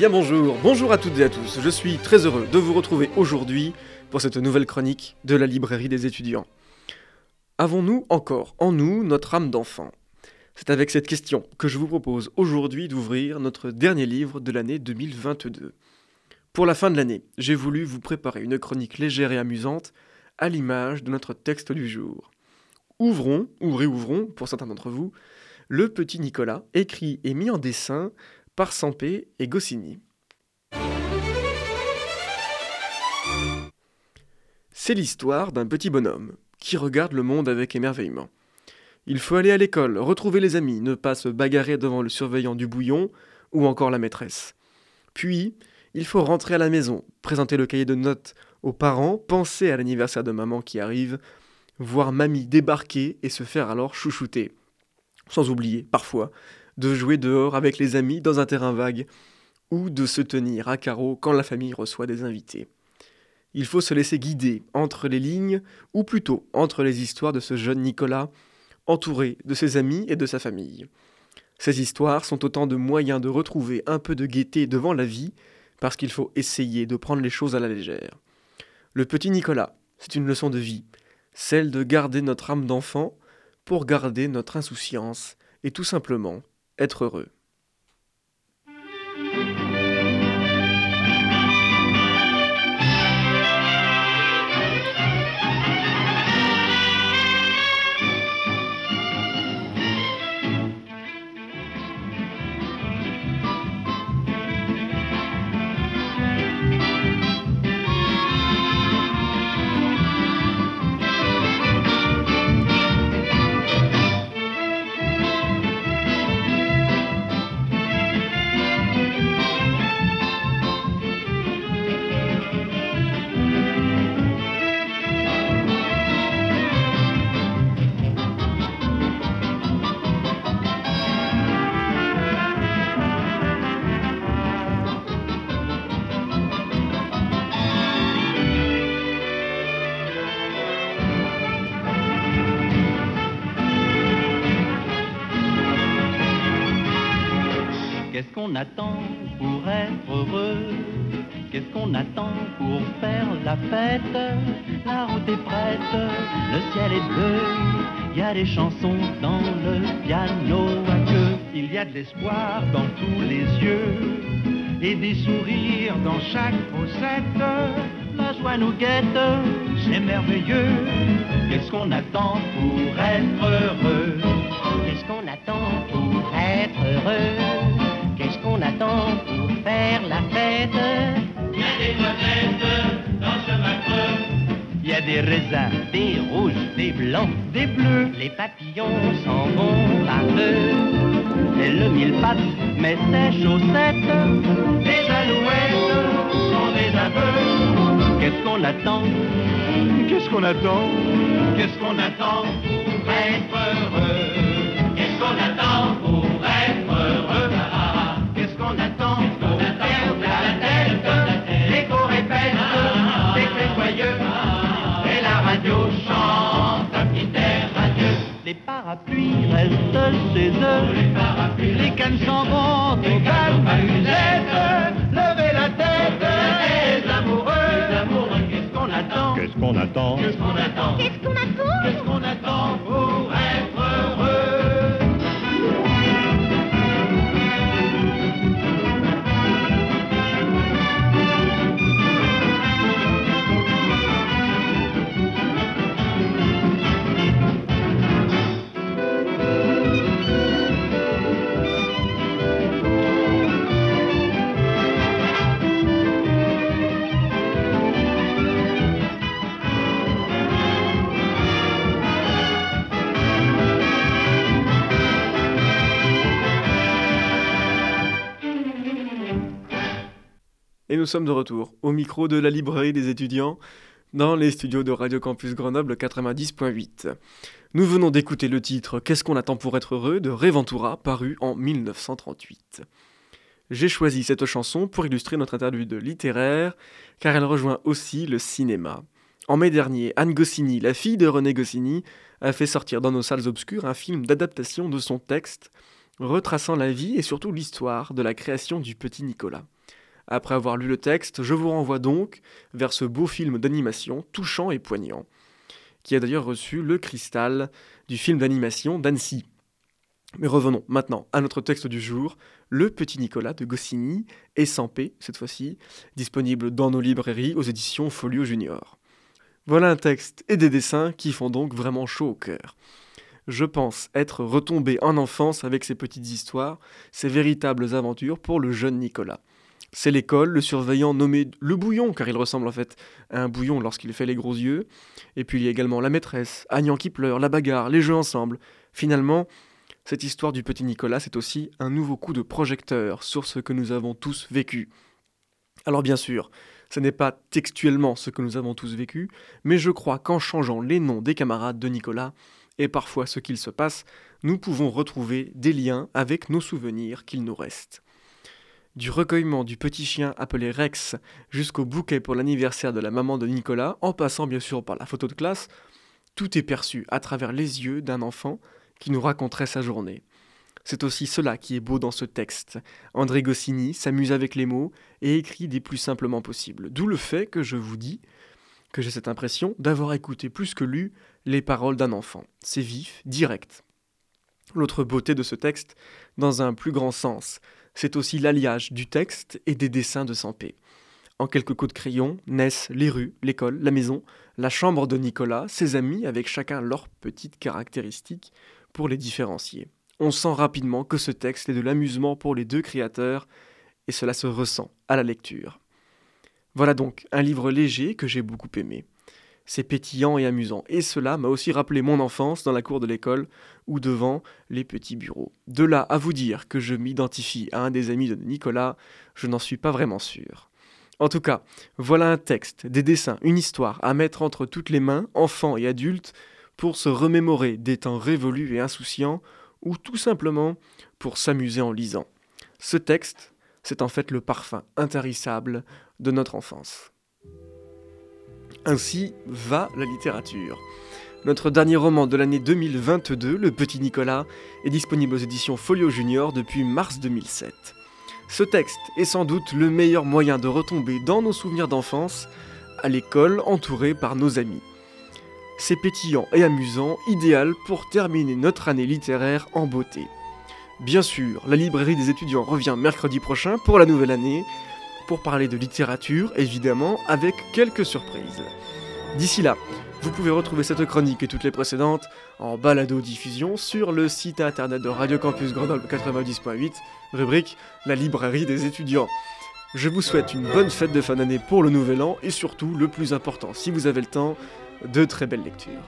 bien bonjour, bonjour à toutes et à tous, je suis très heureux de vous retrouver aujourd'hui pour cette nouvelle chronique de la librairie des étudiants. Avons-nous encore en nous notre âme d'enfant? C'est avec cette question que je vous propose aujourd'hui d'ouvrir notre dernier livre de l'année 2022. Pour la fin de l'année, j'ai voulu vous préparer une chronique légère et amusante à l'image de notre texte du jour. Ouvrons, ou réouvrons, pour certains d'entre vous, Le Petit Nicolas, écrit et mis en dessin par Sampé et Goscinny. C'est l'histoire d'un petit bonhomme qui regarde le monde avec émerveillement. Il faut aller à l'école, retrouver les amis, ne pas se bagarrer devant le surveillant du bouillon ou encore la maîtresse. Puis, il faut rentrer à la maison, présenter le cahier de notes aux parents, penser à l'anniversaire de maman qui arrive, voir mamie débarquer et se faire alors chouchouter. Sans oublier, parfois, de jouer dehors avec les amis dans un terrain vague, ou de se tenir à carreau quand la famille reçoit des invités. Il faut se laisser guider entre les lignes, ou plutôt entre les histoires de ce jeune Nicolas, entouré de ses amis et de sa famille. Ces histoires sont autant de moyens de retrouver un peu de gaieté devant la vie, parce qu'il faut essayer de prendre les choses à la légère. Le petit Nicolas, c'est une leçon de vie, celle de garder notre âme d'enfant pour garder notre insouciance et tout simplement être heureux. Qu'on attend pour être heureux? Qu'est-ce qu'on attend pour faire la fête? La route est prête, le ciel est bleu. Il y a des chansons dans le piano à queue. Il y a de l'espoir dans tous les yeux et des sourires dans chaque fossette. La joie nous guette, c'est merveilleux. Des rouges, des blancs, des bleus. Les papillons s'en vont par deux. Et le mille pattes met ses chaussettes. Les alouettes sont des aveux. Qu'est-ce qu'on attend? Qu'est-ce qu'on attend? Qu'est-ce qu'on attend pour être heureux? Parapluies restent chez eux. Les parapluies. Les cannes s'en vont au calme. Levez la tête. Les amoureux. Les amoureux qu'on attend? Qu'est-ce qu'on attend? Qu'est-ce qu'on attend? Nous sommes de retour au micro de la librairie des étudiants dans les studios de Radio Campus Grenoble 90.8. Nous venons d'écouter le titre Qu'est-ce qu'on attend pour être heureux? de Réventura paru en 1938. J'ai choisi cette chanson pour illustrer notre interlude littéraire car elle rejoint aussi le cinéma. En mai dernier, Anne Goscinny, la fille de René Goscinny, a fait sortir dans nos salles obscures un film d'adaptation de son texte retraçant la vie et surtout l'histoire de la création du petit Nicolas. Après avoir lu le texte, je vous renvoie donc vers ce beau film d'animation touchant et poignant, qui a d'ailleurs reçu le cristal du film d'animation d'Annecy. Mais revenons maintenant à notre texte du jour, Le Petit Nicolas de Goscinny et P cette fois-ci, disponible dans nos librairies aux éditions Folio Junior. Voilà un texte et des dessins qui font donc vraiment chaud au cœur. Je pense être retombé en enfance avec ces petites histoires, ces véritables aventures pour le jeune Nicolas. C'est l'école, le surveillant nommé le bouillon, car il ressemble en fait à un bouillon lorsqu'il fait les gros yeux. Et puis il y a également la maîtresse, Agnan qui pleure, la bagarre, les jeux ensemble. Finalement, cette histoire du petit Nicolas, c'est aussi un nouveau coup de projecteur sur ce que nous avons tous vécu. Alors bien sûr, ce n'est pas textuellement ce que nous avons tous vécu, mais je crois qu'en changeant les noms des camarades de Nicolas, et parfois ce qu'il se passe, nous pouvons retrouver des liens avec nos souvenirs qu'il nous reste. Du recueillement du petit chien appelé Rex jusqu'au bouquet pour l'anniversaire de la maman de Nicolas, en passant bien sûr par la photo de classe, tout est perçu à travers les yeux d'un enfant qui nous raconterait sa journée. C'est aussi cela qui est beau dans ce texte. André Goscinny s'amuse avec les mots et écrit des plus simplement possibles. D'où le fait que je vous dis que j'ai cette impression d'avoir écouté plus que lu les paroles d'un enfant. C'est vif, direct. L'autre beauté de ce texte, dans un plus grand sens, c'est aussi l'alliage du texte et des dessins de Sampé. En quelques coups de crayon naissent les rues, l'école, la maison, la chambre de Nicolas, ses amis avec chacun leurs petites caractéristiques, pour les différencier. On sent rapidement que ce texte est de l'amusement pour les deux créateurs, et cela se ressent à la lecture. Voilà donc un livre léger que j'ai beaucoup aimé. C'est pétillant et amusant, et cela m'a aussi rappelé mon enfance dans la cour de l'école ou devant les petits bureaux. De là à vous dire que je m'identifie à un des amis de Nicolas, je n'en suis pas vraiment sûr. En tout cas, voilà un texte, des dessins, une histoire à mettre entre toutes les mains, enfants et adultes, pour se remémorer des temps révolus et insouciants, ou tout simplement pour s'amuser en lisant. Ce texte, c'est en fait le parfum intarissable de notre enfance. Ainsi va la littérature. Notre dernier roman de l'année 2022, Le Petit Nicolas, est disponible aux éditions Folio Junior depuis mars 2007. Ce texte est sans doute le meilleur moyen de retomber dans nos souvenirs d'enfance, à l'école entouré par nos amis c'est pétillant et amusant, idéal pour terminer notre année littéraire en beauté. Bien sûr, la librairie des étudiants revient mercredi prochain pour la nouvelle année, pour parler de littérature, évidemment, avec quelques surprises. D'ici là, vous pouvez retrouver cette chronique et toutes les précédentes en balado-diffusion sur le site internet de Radio Campus Grenoble 90.8, rubrique La librairie des étudiants. Je vous souhaite une bonne fête de fin d'année pour le nouvel an et surtout, le plus important, si vous avez le temps, de très belles lectures.